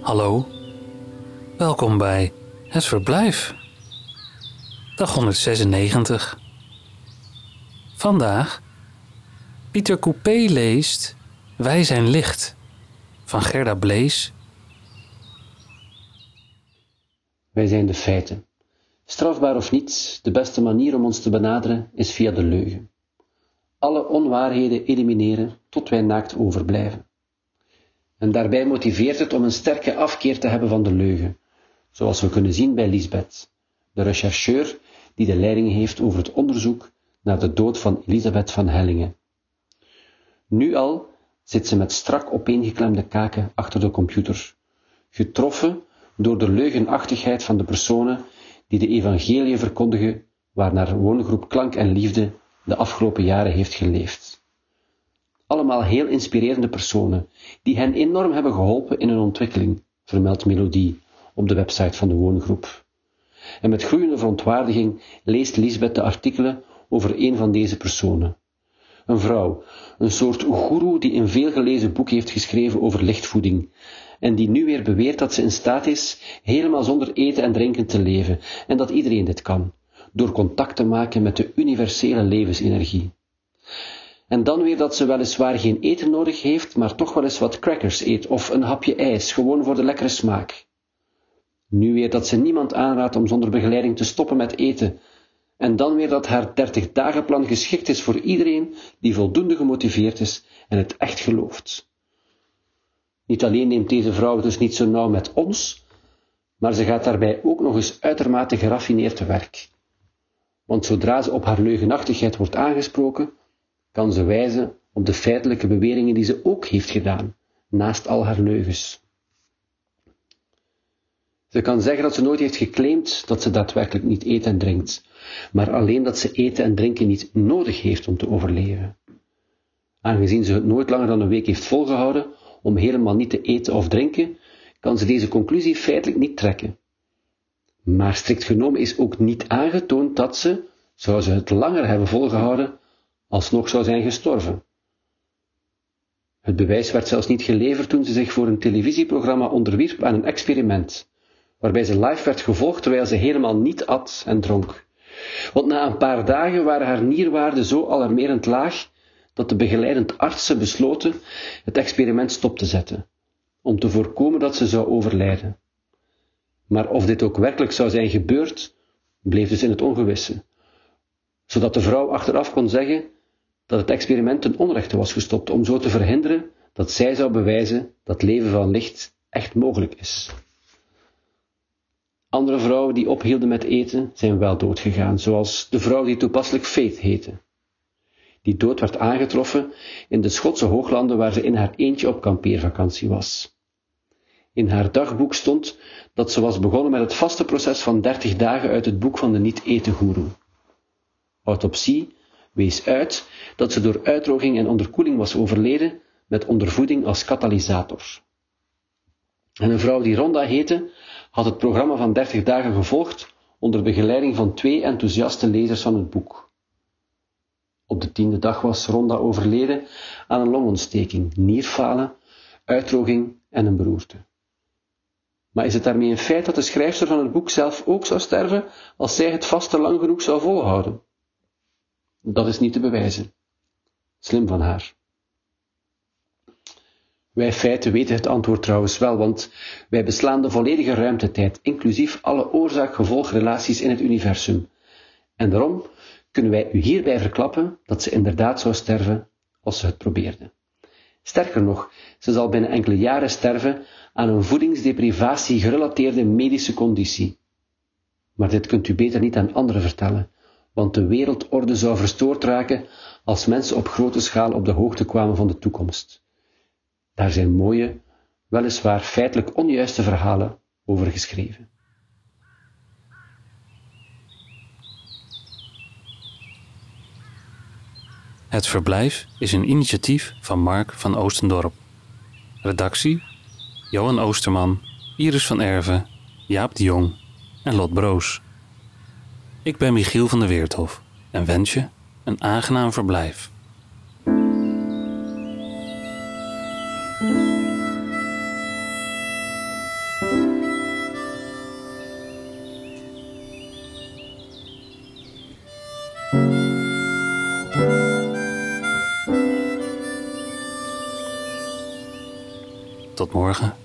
Hallo, welkom bij Het Verblijf. Dag 196. Vandaag Pieter Coupé leest Wij zijn licht van Gerda Blees. Wij zijn de feiten. Strafbaar of niet, de beste manier om ons te benaderen is via de leugen. Alle onwaarheden elimineren tot wij naakt overblijven. En daarbij motiveert het om een sterke afkeer te hebben van de leugen, zoals we kunnen zien bij Lisbeth, de rechercheur die de leiding heeft over het onderzoek naar de dood van Elisabeth van Hellingen. Nu al zit ze met strak opeengeklemde kaken achter de computer, getroffen door de leugenachtigheid van de personen die de evangelie verkondigen waarnaar woongroep Klank en Liefde de afgelopen jaren heeft geleefd. Allemaal heel inspirerende personen, die hen enorm hebben geholpen in hun ontwikkeling, vermeldt Melodie op de website van de woongroep. En met groeiende verontwaardiging leest Lisbeth de artikelen over een van deze personen. Een vrouw, een soort goeroe die een veelgelezen boek heeft geschreven over lichtvoeding en die nu weer beweert dat ze in staat is helemaal zonder eten en drinken te leven en dat iedereen dit kan, door contact te maken met de universele levensenergie. En dan weer dat ze weliswaar geen eten nodig heeft, maar toch wel eens wat crackers eet of een hapje ijs, gewoon voor de lekkere smaak. Nu weer dat ze niemand aanraadt om zonder begeleiding te stoppen met eten. En dan weer dat haar 30 dagenplan geschikt is voor iedereen die voldoende gemotiveerd is en het echt gelooft. Niet alleen neemt deze vrouw dus niet zo nauw met ons, maar ze gaat daarbij ook nog eens uitermate geraffineerd te werk. Want zodra ze op haar leugenachtigheid wordt aangesproken, kan ze wijzen op de feitelijke beweringen die ze ook heeft gedaan, naast al haar leugens. Ze kan zeggen dat ze nooit heeft geclaimd dat ze daadwerkelijk niet eet en drinkt, maar alleen dat ze eten en drinken niet nodig heeft om te overleven. Aangezien ze het nooit langer dan een week heeft volgehouden om helemaal niet te eten of drinken, kan ze deze conclusie feitelijk niet trekken. Maar strikt genomen is ook niet aangetoond dat ze, zou ze het langer hebben volgehouden, alsnog zou zijn gestorven. Het bewijs werd zelfs niet geleverd toen ze zich voor een televisieprogramma onderwierp aan een experiment, waarbij ze live werd gevolgd terwijl ze helemaal niet at en dronk. Want na een paar dagen waren haar nierwaarden zo alarmerend laag dat de begeleidend artsen besloten het experiment stop te zetten, om te voorkomen dat ze zou overlijden. Maar of dit ook werkelijk zou zijn gebeurd, bleef dus in het ongewisse, zodat de vrouw achteraf kon zeggen dat het experiment ten onrechte was gestopt om zo te verhinderen dat zij zou bewijzen dat leven van licht echt mogelijk is. Andere vrouwen die ophielden met eten zijn wel doodgegaan, zoals de vrouw die toepasselijk Faith heette. Die dood werd aangetroffen in de Schotse hooglanden waar ze in haar eentje op kampeervakantie was. In haar dagboek stond dat ze was begonnen met het vaste proces van 30 dagen uit het boek van de niet-eten-goeroe. Autopsie wees uit dat ze door uitdroging en onderkoeling was overleden met ondervoeding als katalysator. En een vrouw die Ronda heette, had het programma van 30 dagen gevolgd onder begeleiding van twee enthousiaste lezers van het boek. Op de tiende dag was Ronda overleden aan een longontsteking, nierfalen, uitdroging en een beroerte. Maar is het daarmee een feit dat de schrijfster van het boek zelf ook zou sterven als zij het vast te lang genoeg zou volhouden? Dat is niet te bewijzen. Slim van haar. Wij feiten weten het antwoord trouwens wel, want wij beslaan de volledige ruimtetijd, inclusief alle oorzaak-gevolgrelaties in het universum. En daarom kunnen wij u hierbij verklappen dat ze inderdaad zou sterven als ze het probeerde. Sterker nog, ze zal binnen enkele jaren sterven aan een voedingsdeprivatie gerelateerde medische conditie. Maar dit kunt u beter niet aan anderen vertellen, want de wereldorde zou verstoord raken als mensen op grote schaal op de hoogte kwamen van de toekomst. Daar zijn mooie, weliswaar feitelijk onjuiste verhalen over geschreven. Het Verblijf is een initiatief van Mark van Oostendorp. Redactie: Johan Oosterman, Iris van Erven, Jaap de Jong en Lot Broos. Ik ben Michiel van der Weerthof en wens je een aangenaam verblijf. Tot morgen.